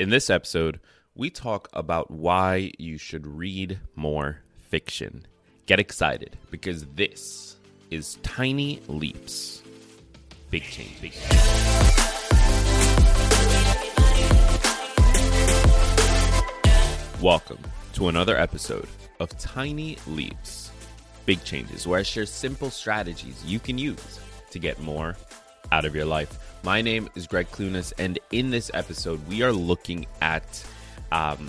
In this episode, we talk about why you should read more fiction. Get excited because this is Tiny Leaps. Big change. Big change. Welcome to another episode of Tiny Leaps. Big changes where I share simple strategies you can use to get more out of your life. My name is Gregg Clunis, and in this episode, we are looking at. Um,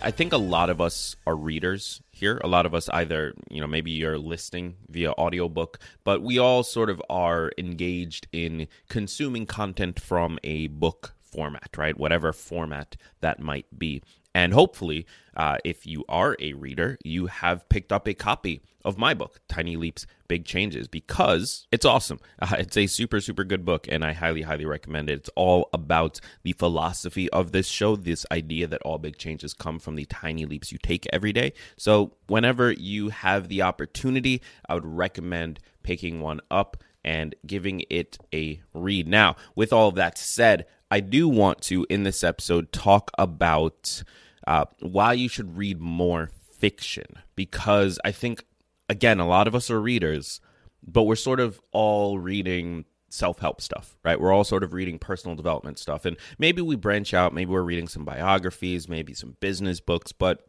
I think a lot of us are readers here. A lot of us either, you know, maybe you're listening via audiobook, but we all sort of are engaged in consuming content from a book format, right? Whatever format that might be. And hopefully, uh, if you are a reader, you have picked up a copy of my book, Tiny Leaps, Big Changes, because it's awesome. Uh, it's a super, super good book, and I highly, highly recommend it. It's all about the philosophy of this show, this idea that all big changes come from the tiny leaps you take every day. So, whenever you have the opportunity, I would recommend picking one up and giving it a read. Now, with all that said, I do want to, in this episode, talk about uh, why you should read more fiction because I think again a lot of us are readers, but we're sort of all reading self-help stuff, right? We're all sort of reading personal development stuff and maybe we branch out, maybe we're reading some biographies, maybe some business books, but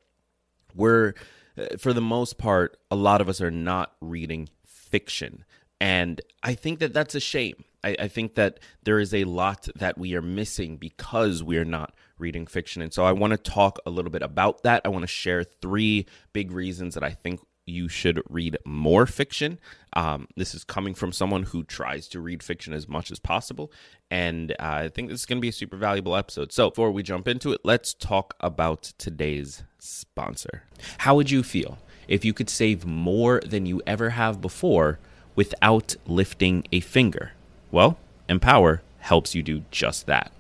we're uh, for the most part a lot of us are not reading fiction. And I think that that's a shame. I, I, think that there is a lot that we are missing because we are not reading fiction. And so I want to talk a little bit about that. I want to share three big reasons that I think you should read more fiction. Um, this is coming from someone who tries to read fiction as much as possible. And uh, I think this is going to be a super valuable episode. So before we jump into it, let's talk about today's sponsor. How would you feel if you could save more than you ever have before without lifting a finger? Well, Empower helps you do just that.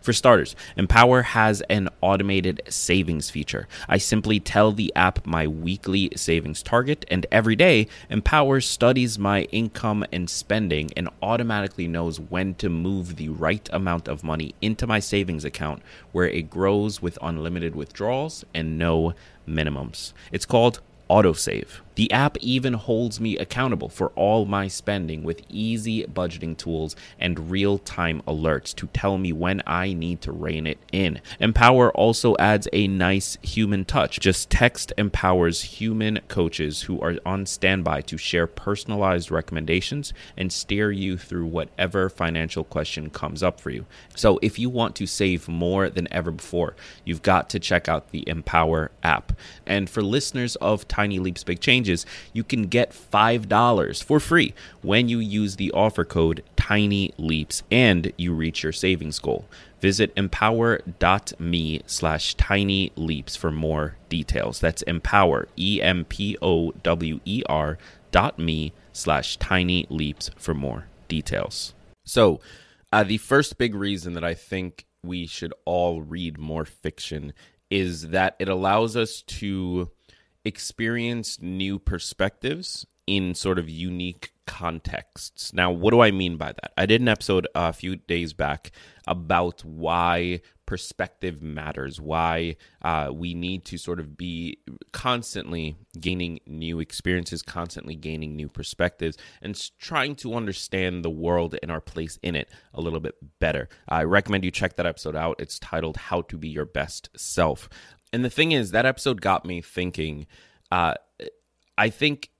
For starters, Empower has an automated savings feature. I simply tell the app my weekly savings target, and every day, Empower studies my income and spending and automatically knows when to move the right amount of money into my savings account where it grows with unlimited withdrawals and no minimums. It's called autosave. The app even holds me accountable for all my spending with easy budgeting tools and real time alerts to tell me when I need to rein it in. Empower also adds a nice human touch. Just text Empower's human coaches who are on standby to share personalized recommendations and steer you through whatever financial question comes up for you. So if you want to save more than ever before, you've got to check out the Empower app. And for listeners of Tiny Leaps Big Change, changes, you can get $5 for free when you use the offer code Tiny Leaps and you reach your savings goal. Visit empower.me slash tiny leaps for more details. That's empower, E M P O W E R dot me slash tiny leaps for more details. So, uh, the first big reason that I think we should all read more fiction is that it allows us to experience new perspectives in sort of unique contexts. Now, what do I mean by that? I did an episode a few days back about why perspective matters, why uh, we need to sort of be constantly gaining new experiences, constantly gaining new perspectives, and trying to understand the world and our place in it a little bit better. I recommend you check that episode out. It's titled How to Be Your Best Self. And the thing is, that episode got me thinking. Uh, I think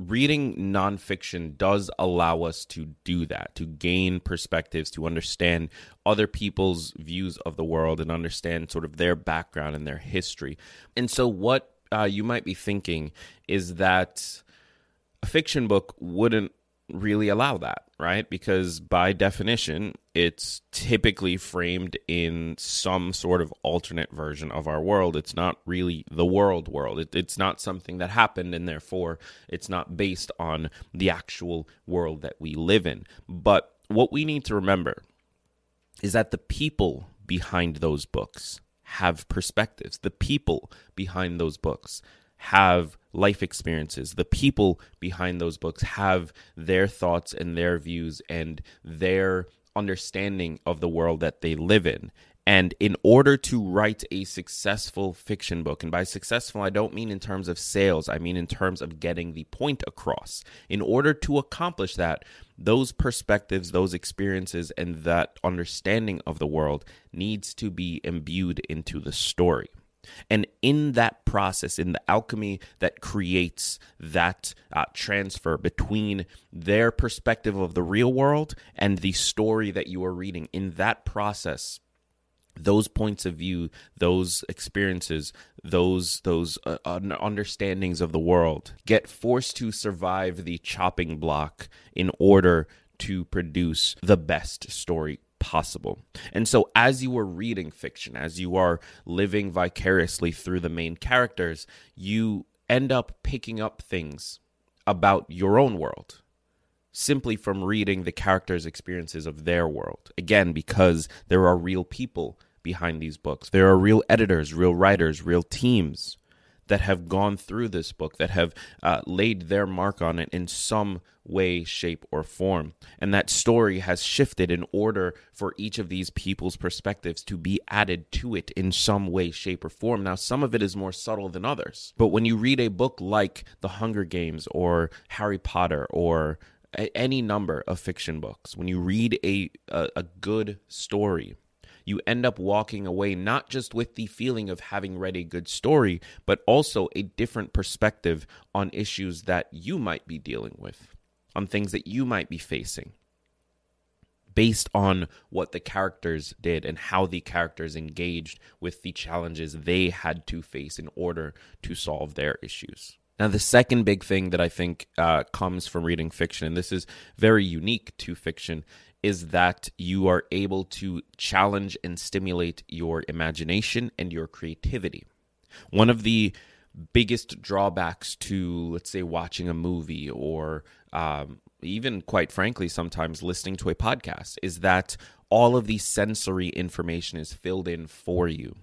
reading nonfiction does allow us to do that, to gain perspectives, to understand other people's views of the world and understand sort of their background and their history. And so, what uh, you might be thinking is that a fiction book wouldn't really allow that, right? Because by definition, it's typically framed in some sort of alternate version of our world. It's not really the world world. It, it's not something that happened, and therefore it's not based on the actual world that we live in. But what we need to remember is that the people behind those books have perspectives. The people behind those books have life experiences. The people behind those books have their thoughts and their views and their understanding of the world that they live in. And in order to write a successful fiction book, and by successful, I don't mean in terms of sales, I mean in terms of getting the point across. In order to accomplish that, those perspectives, those experiences, and that understanding of the world needs to be imbued into the story. And in that process, in the alchemy that creates that uh, transfer between their perspective of the real world and the story that you are reading, in that process, those points of view, those experiences, those those uh, understandings of the world get forced to survive the chopping block in order to produce the best story possible. And so, as you are reading fiction, as you are living vicariously through the main characters, you end up picking up things about your own world simply from reading the characters' experiences of their world. Again, because there are real people behind these books. There are real editors, real writers, real teams that have gone through this book, that have uh, laid their mark on it in some way, shape, or form. And that story has shifted in order for each of these people's perspectives to be added to it in some way, shape, or form. Now, some of it is more subtle than others. But when you read a book like The Hunger Games or Harry Potter or any number of fiction books, when you read a, a, a good story, you end up walking away not just with the feeling of having read a good story, but also a different perspective on issues that you might be dealing with, on things that you might be facing based on what the characters did and how the characters engaged with the challenges they had to face in order to solve their issues. Now, the second big thing that I think uh, comes from reading fiction, and this is very unique to fiction, is that you are able to challenge and stimulate your imagination and your creativity. One of the biggest drawbacks to, let's say, watching a movie or um, even quite frankly, sometimes listening to a podcast is that all of the sensory information is filled in for you.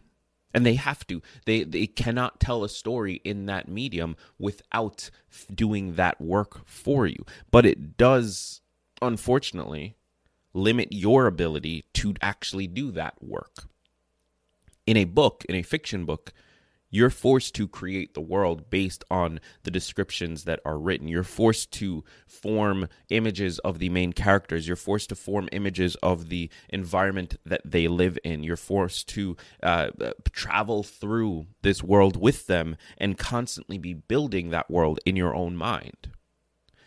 And they have to. They they cannot tell a story in that medium without doing that work for you. But it does, unfortunately, limit your ability to actually do that work. In a book, in a fiction book, you're forced to create the world based on the descriptions that are written. You're forced to form images of the main characters. You're forced to form images of the environment that they live in. You're forced to uh, travel through this world with them and constantly be building that world in your own mind.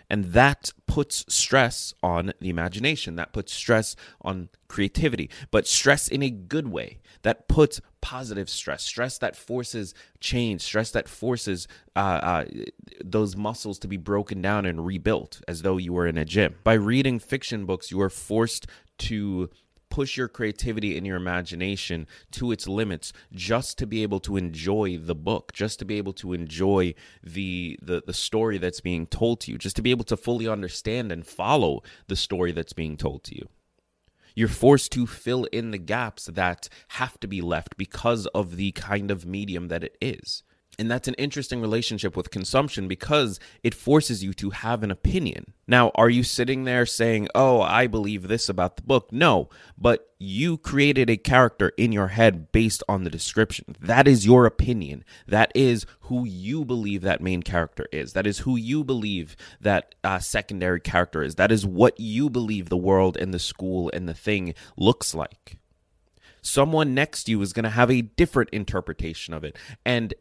And that puts stress on the imagination. That puts stress on creativity, but stress in a good way. That puts positive stress, stress that forces change, stress that forces uh, uh, those muscles to be broken down and rebuilt as though you were in a gym. By reading fiction books, you are forced to push your creativity and your imagination to its limits just to be able to enjoy the book just to be able to enjoy the, the the story that's being told to you just to be able to fully understand and follow the story that's being told to you. You're forced to fill in the gaps that have to be left because of the kind of medium that it is and that's an interesting relationship with consumption because it forces you to have an opinion. Now, are you sitting there saying, Oh, I believe this about the book? No, but you created a character in your head based on the description. That is your opinion. That is who you believe that main character is. That is who you believe that uh, secondary character is. That is what you believe the world and the school and the thing looks like someone next to you is going to have a different interpretation of it. And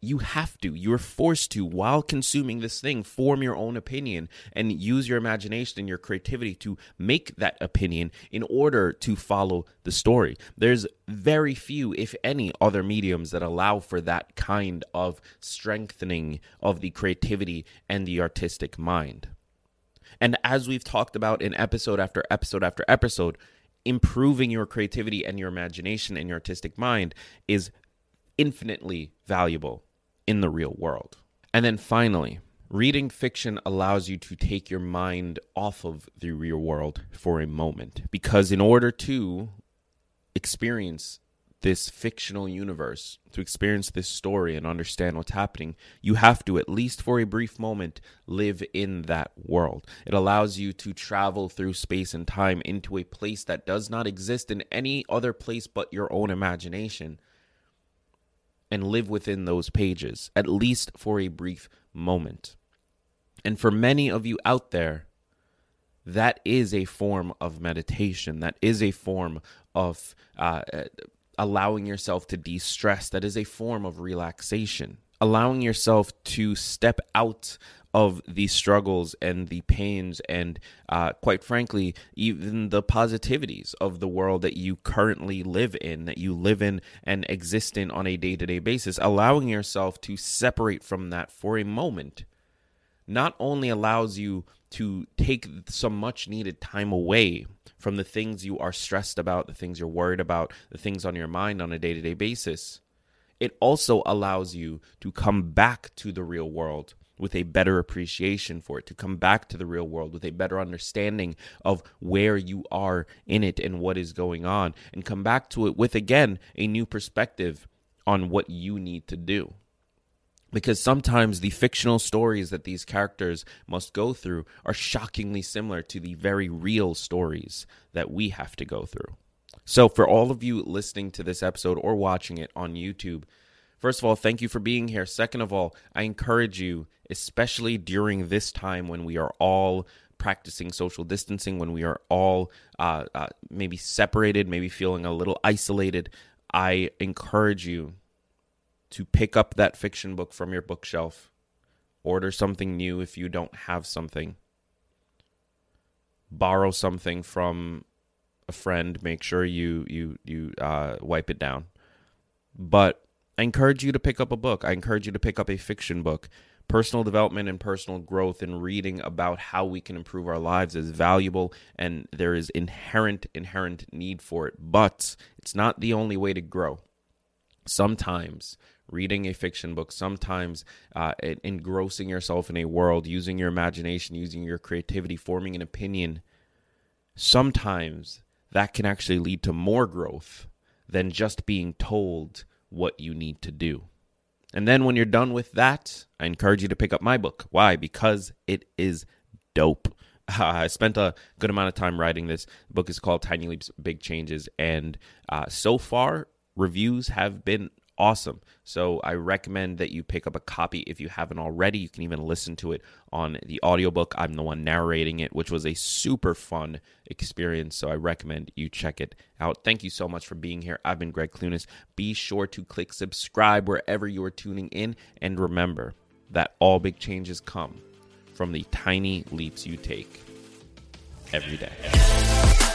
you have to you're forced to while consuming this thing form your own opinion and use your imagination and your creativity to make that opinion in order to follow the story. There's very few if any other mediums that allow for that kind of strengthening of the creativity and the artistic mind. And as we've talked about in episode after episode after episode improving your creativity and your imagination and your artistic mind is infinitely valuable in the real world. And then finally, reading fiction allows you to take your mind off of the real world for a moment because in order to experience this fictional universe, to experience this story and understand what's happening, you have to, at least for a brief moment, live in that world. It allows you to travel through space and time into a place that does not exist in any other place but your own imagination and live within those pages, at least for a brief moment. And for many of you out there, that is a form of meditation. That is a form of uh, allowing yourself to de stress. That is a form of relaxation. Allowing yourself to step out of the struggles and the pains and, uh, quite frankly, even the positivities of the world that you currently live in, that you live in and exist in on a day to day basis. Allowing yourself to separate from that for a moment not only allows you to take some much needed time away from the things you are stressed about, the things you're worried about, the things on your mind on a day to day basis, it also allows you to come back to the real world with a better appreciation for it, to come back to the real world with a better understanding of where you are in it and what is going on, and come back to it with, again, a new perspective on what you need to do because sometimes the fictional stories that these characters must go through are shockingly similar to the very real stories that we have to go through. So, for all of you listening to this episode or watching it on YouTube, first of all, thank you for being here. Second of all, I encourage you, especially during this time when we are all practicing social distancing, when we are all uh, uh, maybe separated, maybe feeling a little isolated, I encourage you to pick up that fiction book from your bookshelf. Order something new if you don't have something. Borrow something from a friend. Make sure you you you uh, wipe it down. But I encourage you to pick up a book. I encourage you to pick up a fiction book. Personal development and personal growth and reading about how we can improve our lives is valuable and there is inherent inherent need for it. But it's not the only way to grow. Sometimes reading a fiction book, sometimes uh, engrossing yourself in a world, using your imagination, using your creativity, forming an opinion, sometimes that can actually lead to more growth than just being told what you need to do. And then when you're done with that, I encourage you to pick up my book. Why? Because it is dope. Uh, I spent a good amount of time writing this. The book is called Tiny Leaps, Big Changes. And uh, so far, reviews have been awesome. So I recommend that you pick up a copy if you haven't already. You can even listen to it on the audiobook. I'm the one narrating it, which was a super fun experience. So I recommend you check it out. Thank you so much for being here. I've been Gregg Clunis. Be sure to click subscribe wherever you are tuning in. And remember that all big changes come from the tiny leaps you take every day.